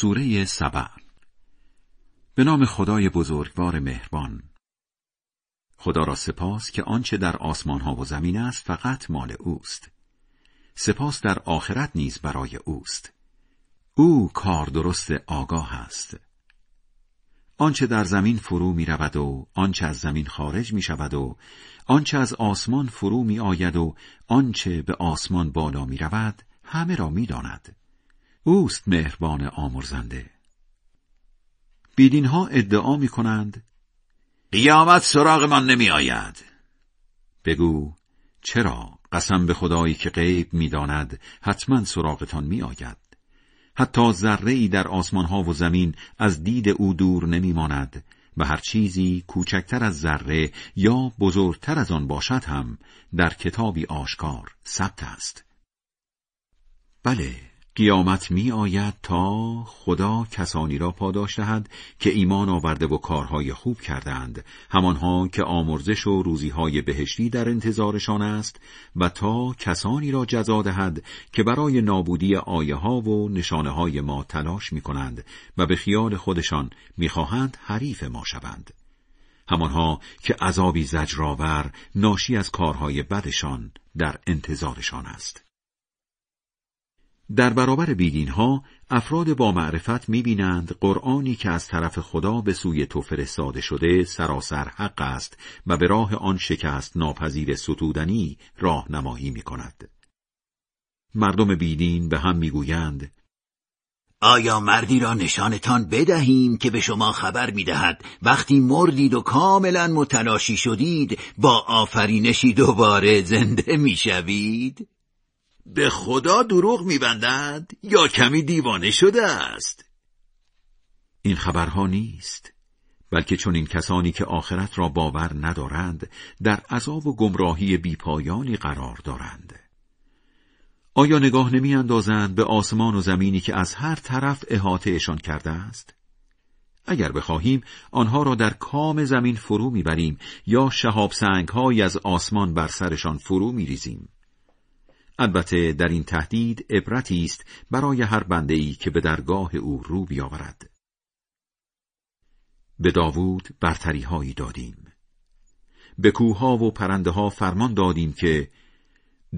سوره سبع. به نام خدای بزرگوار مهربان. خدا را سپاس که آنچه در آسمان ها و زمین است فقط مال اوست. سپاس در آخرت نیز برای اوست. او کار درست آگاه است. آنچه در زمین فرو می رود و آنچه از زمین خارج می شود و آنچه از آسمان فرو می آید و آنچه به آسمان بالا می رود همه را می داند. اوست مهربان آمرزنده. بیدین ها ادعا می کنند قیامت سراغمان نمی آید بگو چرا قسم به خدایی که غیب می‌داند حتما سراغتان می آید حتی ذره ای در آسمان ها و زمین از دید او دور نمی ماند و هر چیزی کوچکتر از ذره یا بزرگتر از آن باشد هم در کتابی آشکار ثبت است. بله قیامت می آید تا خدا کسانی را پاداش دهد که ایمان آورده و کارهای خوب کردند. همانها که آمرزش و روزیهای بهشتی در انتظارشان است و تا کسانی را جزا دهد که برای نابودی آیه ها و نشانه های ما تلاش می کنند و به خیال خودشان می‌خواهند حریف ما شوند. همانها که عذابی زجرآور ناشی از کارهای بدشان در انتظارشان است. در برابر بیدین ها افراد با معرفت می‌بینند قرآنی که از طرف خدا به سوی تو فرستاده شده سراسر حق است و به راه آن شکست ناپذیر ستودنی راهنمایی می کند. مردم بیدین به هم می‌گویند آیا مردی را نشانتان بدهیم که به شما خبر می‌دهد وقتی مردید و کاملا متلاشی شدید با آفرینشی دوباره زنده می‌شوید؟ به خدا دروغ میبندند یا کمی دیوانه شده است این خبرها نیست بلکه چون این کسانی که آخرت را باور ندارند در عذاب و گمراهی بیپایانی قرار دارند آیا نگاه نمی اندازند به آسمان و زمینی که از هر طرف احاطهشان کرده است؟ اگر بخواهیم آنها را در کام زمین فرو می‌بریم یا شهاب سنگ از آسمان بر سرشان فرو میریزیم. البته در این تهدید عبرتی است برای هر بنده ای که به درگاه او رو بیاورد. به داوود برتری هایی دادیم. به کوها و پرنده ها فرمان دادیم که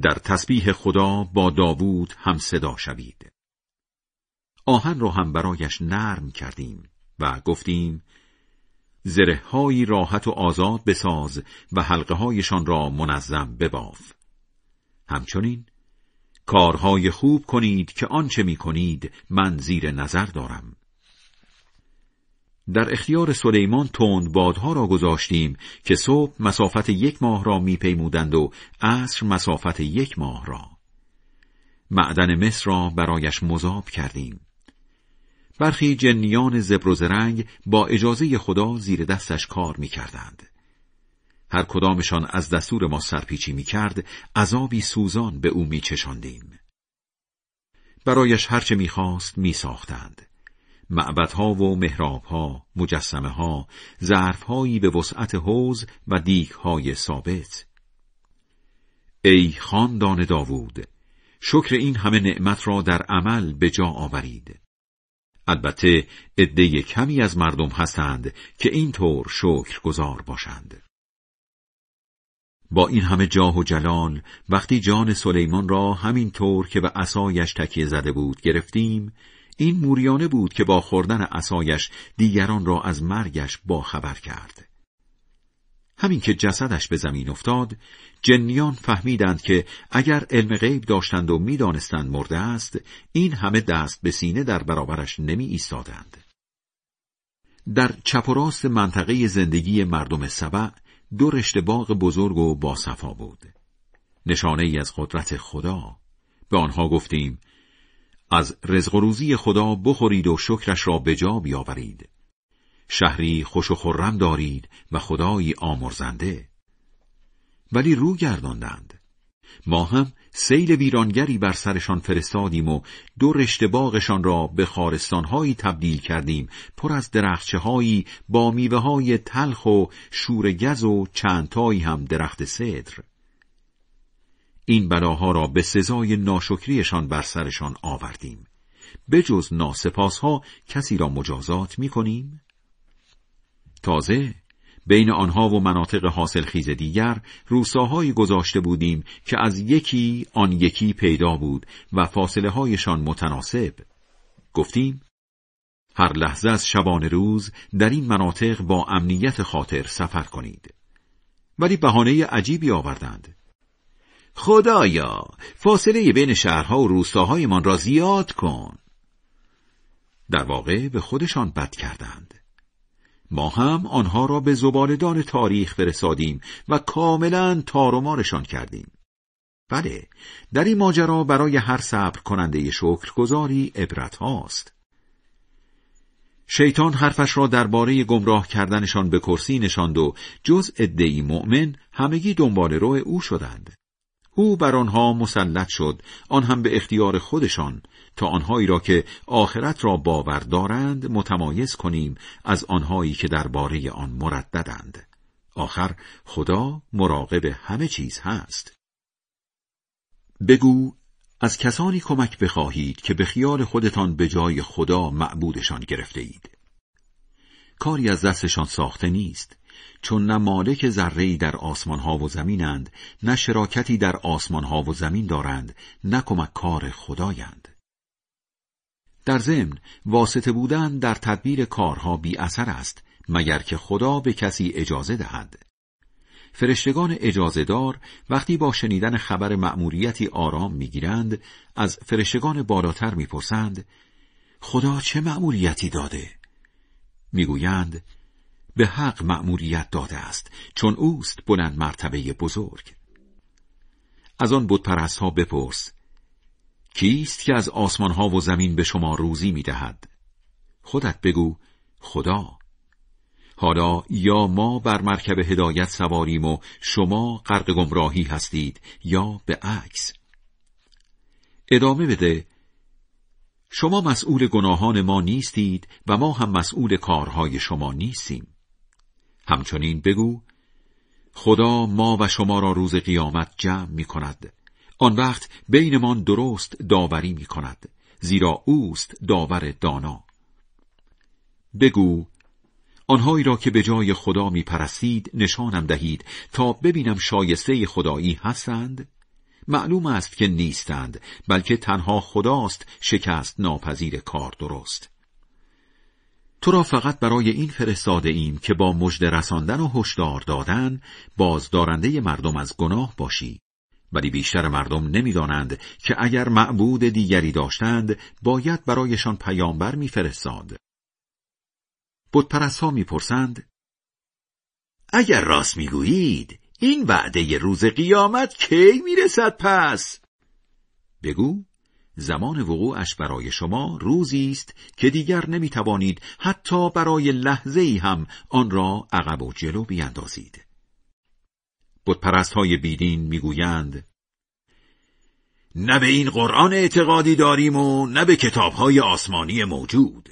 در تسبیح خدا با داوود هم صدا شوید. آهن را هم برایش نرم کردیم و گفتیم زره های راحت و آزاد بساز و حلقه هایشان را منظم بباف. همچنین کارهای خوب کنید که آنچه می کنید من زیر نظر دارم. در اختیار سلیمان تند بادها را گذاشتیم که صبح مسافت یک ماه را میپیمودند و عصر مسافت یک ماه را. معدن مصر را برایش مذاب کردیم. برخی جنیان زبر و با اجازه خدا زیر دستش کار می‌کردند. هر کدامشان از دستور ما سرپیچی می کرد عذابی سوزان به او می چشاندیم. برایش هرچه می خواست می ساختند. معبدها و محرابها، مجسمه ها، ظرفهایی به وسعت حوز و های ثابت. ای خاندان داوود، شکر این همه نعمت را در عمل به جا آورید. البته عده کمی از مردم هستند که اینطور شکر گذار باشند. با این همه جاه و جلال وقتی جان سلیمان را همین طور که به عصایش تکیه زده بود گرفتیم این موریانه بود که با خوردن عصایش دیگران را از مرگش با خبر کرد. همین که جسدش به زمین افتاد جنیان فهمیدند که اگر علم غیب داشتند و می‌دانستند مرده است این همه دست به سینه در برابرش نمی ایستادند. در چپ و راست منطقه زندگی مردم سبع دو رشته باغ بزرگ و باصفا بود. نشانه ای از قدرت خدا. به آنها گفتیم از رزق و روزی خدا بخورید و شکرش را به جا بیاورید. شهری خوش و خرم دارید و خدایی آمرزنده. ولی رو گرداندند. ما هم سیل ویرانگری بر سرشان فرستادیم و دو رشته باغشان را به خارستانهایی تبدیل کردیم پر از درخچه هایی با میوه های تلخ و شورگز و چندتایی هم درخت صدر این بلاها را به سزای ناشکریشان بر سرشان آوردیم بجز ناسپاس ها کسی را مجازات می کنیم؟ تازه بین آنها و مناطق حاصل خیز دیگر روستاهایی گذاشته بودیم که از یکی آن یکی پیدا بود و فاصله هایشان متناسب. گفتیم هر لحظه از شبان روز در این مناطق با امنیت خاطر سفر کنید. ولی بهانه عجیبی آوردند. خدایا فاصله بین شهرها و روستاهایمان را زیاد کن. در واقع به خودشان بد کردند. ما هم آنها را به زبالدان تاریخ فرستادیم و کاملا تارومارشان کردیم. بله در این ماجرا برای هر صبر کننده شکرگزاری عبرت هاست. شیطان حرفش را درباره گمراه کردنشان به کرسی نشاند و جز ادعی مؤمن همگی دنبال روی او شدند. او بر آنها مسلط شد آن هم به اختیار خودشان تا آنهایی را که آخرت را باور دارند متمایز کنیم از آنهایی که درباره آن مرددند. آخر خدا مراقب همه چیز هست. بگو از کسانی کمک بخواهید که به خیال خودتان به جای خدا معبودشان گرفته اید. کاری از دستشان ساخته نیست چون نه مالک ذره در آسمان ها و زمینند نه شراکتی در آسمان ها و زمین دارند نه کمک کار خدایند. در ضمن واسطه بودن در تدبیر کارها بی اثر است مگر که خدا به کسی اجازه دهد. فرشتگان اجازه دار وقتی با شنیدن خبر مأموریتی آرام می‌گیرند از فرشتگان بالاتر می‌پرسند خدا چه مأموریتی داده؟ می‌گویند به حق مأموریت داده است چون اوست بلند مرتبه بزرگ. از آن بتپرست ها بپرس کیست که از آسمان ها و زمین به شما روزی می‌دهد؟ خودت بگو خدا. حالا یا ما بر مرکب هدایت سواریم و شما غرق گمراهی هستید یا به عکس؟ ادامه بده شما مسئول گناهان ما نیستید و ما هم مسئول کارهای شما نیستیم. همچنین بگو خدا ما و شما را روز قیامت جمع می کند آن وقت بینمان درست داوری می کند زیرا اوست داور دانا. بگو آنهایی را که به جای خدا می پرستید نشانم دهید تا ببینم شایسته خدایی هستند؟ معلوم است که نیستند بلکه تنها خداست شکست ناپذیر کار درست. تو را فقط برای این فرستاده ایم که با مژده رساندن و هشدار دادن بازدارنده مردم از گناه باشی. ولی بیشتر مردم نمی‌دانند که اگر معبود دیگری داشتند باید برایشان پیامبر میفرستاد. بتپرست ها می‌پرسند اگر راست می‌گویید این وعده روز قیامت کی می‌رسد پس؟ بگو زمان وقوعش برای شما روزی است که دیگر نمی‌توانید حتی برای لحظه ای هم آن را عقب و جلو بیاندازید. بتپرست های بیدین می‌گویند نه به این قرآن اعتقادی داریم و نه به کتاب های آسمانی موجود.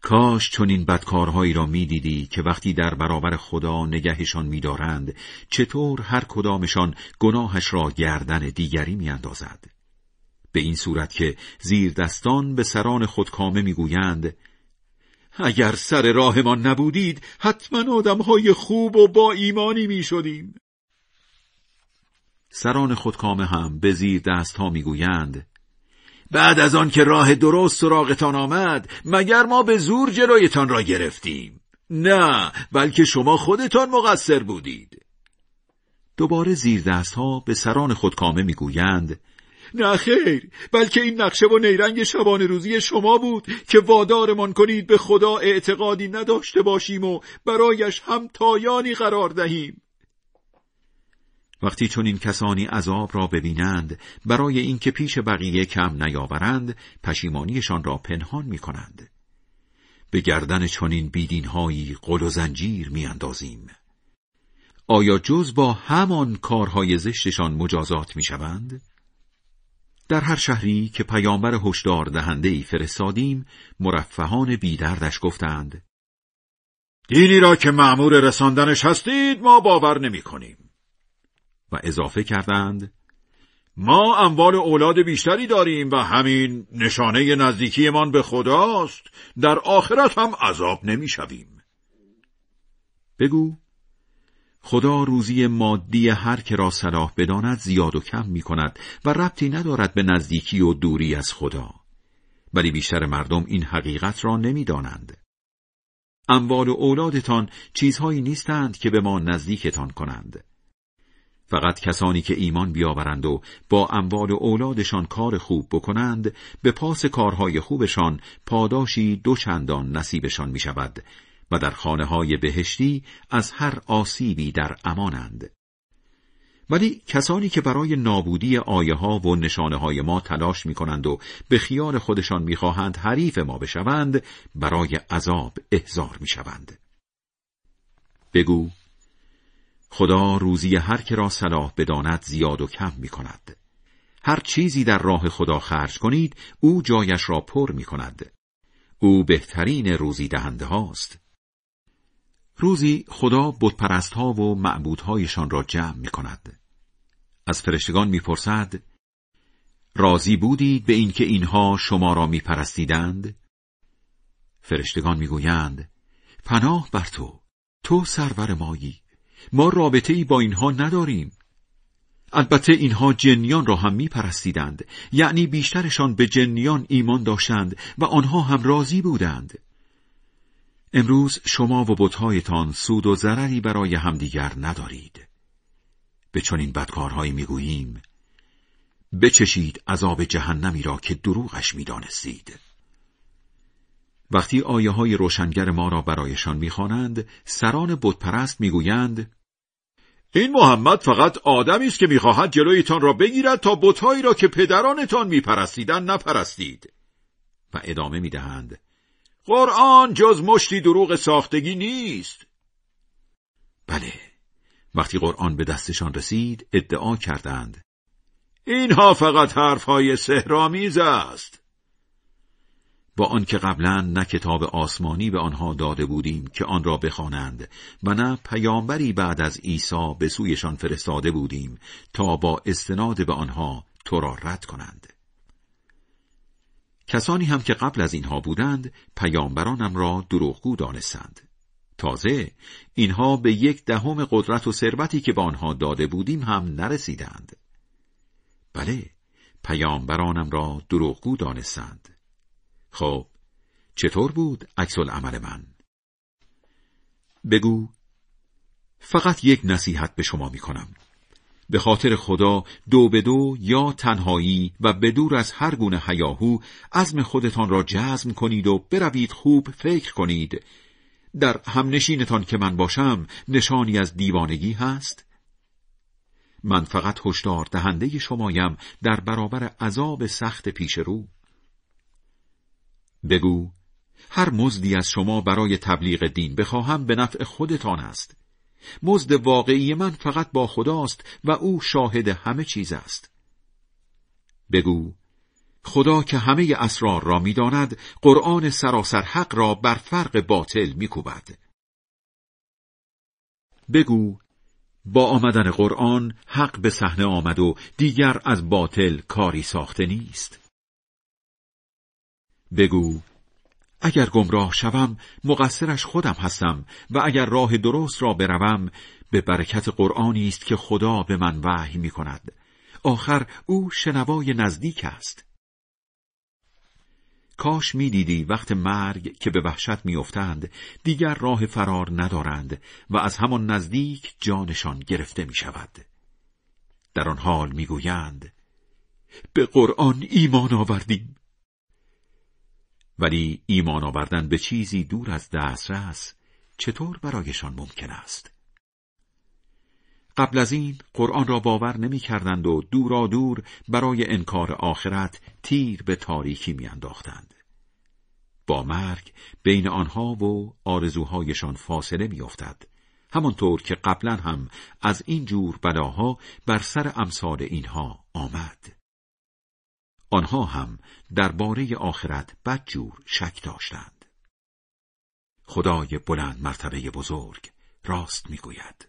کاش چون این بدکارهایی را می‌دیدی که وقتی در برابر خدا نگهشان میدارند چطور هر کدامشان گناهش را گردن دیگری میاندازد. به این صورت که زیر دستان به سران خود کامه می‌گویند اگر سر راهمان نبودید حتما آدمهای خوب و با ایمانی می‌شدیم. سران خودکامه هم به زیر دست ها می‌گویند بعد از آن که راه درست سراغتان آمد مگر ما به زور جلویتان را گرفتیم؟ نه بلکه شما خودتان مقصر بودید. دوباره زیر دست ها به سران خودکامه می‌گویند نه خیر بلکه این نقشه و نیرنگ شبان روزی شما بود که وادارمان کنید به خدا اعتقادی نداشته باشیم و برایش هم تایانی قرار دهیم وقتی چون این کسانی عذاب را ببینند برای اینکه پیش بقیه کم نیاورند پشیمانیشان را پنهان می کنند. به گردن چنین بیدینهایی قل و زنجیر میاندازیم. آیا جز با همان کارهای زشتشان مجازات می‌شوند؟ در هر شهری که پیامبر هشدار دهنده ای فرستادیم مرفهان بیدردش گفتند دینی را که معمور رساندنش هستید ما باور نمی کنیم و اضافه کردند ما اموال اولاد بیشتری داریم و همین نشانه نزدیکیمان به خداست. در آخرت هم عذاب نمی‌شویم. بگو خدا روزی مادی هر که را صلاح بداند زیاد و کم می کند و ربطی ندارد به نزدیکی و دوری از خدا ولی بیشتر مردم این حقیقت را نمی‌دانند. اموال و اولادتان چیزهایی نیستند که به ما نزدیکتان کنند. فقط کسانی که ایمان بیاورند و با اموال و اولادشان کار خوب بکنند به پاس کارهای خوبشان پاداشی دو چندان نصیبشان می شود و در خانه های بهشتی از هر آسیبی در امانند. ولی کسانی که برای نابودی آیه ها و نشانه های ما تلاش می کنند و به خیال خودشان می خواهند حریف ما بشوند برای عذاب احضار می شوند. بگو خدا روزی هر که را صلاح بداند زیاد و کم می کند. هر چیزی در راه خدا خرج کنید او جایش را پر می کند. او بهترین روزی دهنده هاست. روزی خدا بتپرست ها و معبودهایشان را جمع می کند. از فرشتگان می‌پرسد راضی بودید به اینکه اینها شما را میپرستیدند؟ فرشتگان می‌گویند پناه بر تو تو سرور مایی ما رابطه ای با اینها نداریم البته اینها جنیان را هم میپرستیدند یعنی بیشترشان به جنیان ایمان داشتند و آنها هم راضی بودند امروز شما و بتهایتان سود و ضرری برای همدیگر ندارید. به چنین بدکارهایی می‌گوییم بچشید عذاب جهنمی را که دروغش می‌دانستید. وقتی آیه های روشنگر ما را برایشان می‌خوانند سران بتپرست می‌گویند این محمد فقط آدمی است که می‌خواهد جلویتان را بگیرد تا بتهایی را که پدرانتان میپرستیدند نپرستید. و ادامه می‌دهند قرآن جز مشتی دروغ ساختگی نیست. بله وقتی قرآن به دستشان رسید ادعا کردند. اینها فقط حرفهای سهرامیز است. با آنکه قبلا نه کتاب آسمانی به آنها داده بودیم که آن را بخوانند و نه پیامبری بعد از عیسی به سویشان فرستاده بودیم تا با استناد به آنها تو را رد کنند. کسانی هم که قبل از اینها بودند پیامبرانم را دروغگو دانستند. تازه اینها به یک دهم قدرت و ثروتی که به آنها داده بودیم هم نرسیدند. بله پیامبرانم را دروغگو دانستند. خب چطور بود عکس عمل من؟ بگو فقط یک نصیحت به شما می کنم به خاطر خدا دو به دو یا تنهایی و بدور از هر گونه حیاهو عزم خودتان را جزم کنید و بروید خوب فکر کنید. در همنشینتان که من باشم نشانی از دیوانگی هست؟ من فقط هشدار دهنده شمایم در برابر عذاب سخت پیش رو. بگو هر مزدی از شما برای تبلیغ دین بخواهم به نفع خودتان است. مزد واقعی من فقط با خداست و او شاهد همه چیز است. بگو خدا که همه اسرار را می‌داند قرآن سراسر حق را بر فرق باطل میکوبد. بگو با آمدن قرآن حق به صحنه آمد و دیگر از باطل کاری ساخته نیست. بگو اگر گمراه شوم مقصرش خودم هستم و اگر راه درست را بروم به برکت قرآنی است که خدا به من وحی می کند آخر او شنوای نزدیک است. کاش می‌دیدی وقت مرگ که به وحشت میافتند دیگر راه فرار ندارند و از همان نزدیک جانشان گرفته می شود. در آن حال می‌گویند به قرآن ایمان آوردیم ولی ایمان آوردن به چیزی دور از دسترس چطور برایشان ممکن است قبل از این قرآن را باور نمی کردند و دورا دور برای انکار آخرت تیر به تاریکی می انداختند. با مرگ بین آنها و آرزوهایشان فاصله می افتد. همانطور که قبلا هم از این جور بلاها بر سر امثال اینها آمد. آنها هم درباره آخرت بدجور شک داشتند. خدای بلند مرتبه بزرگ راست می‌گوید.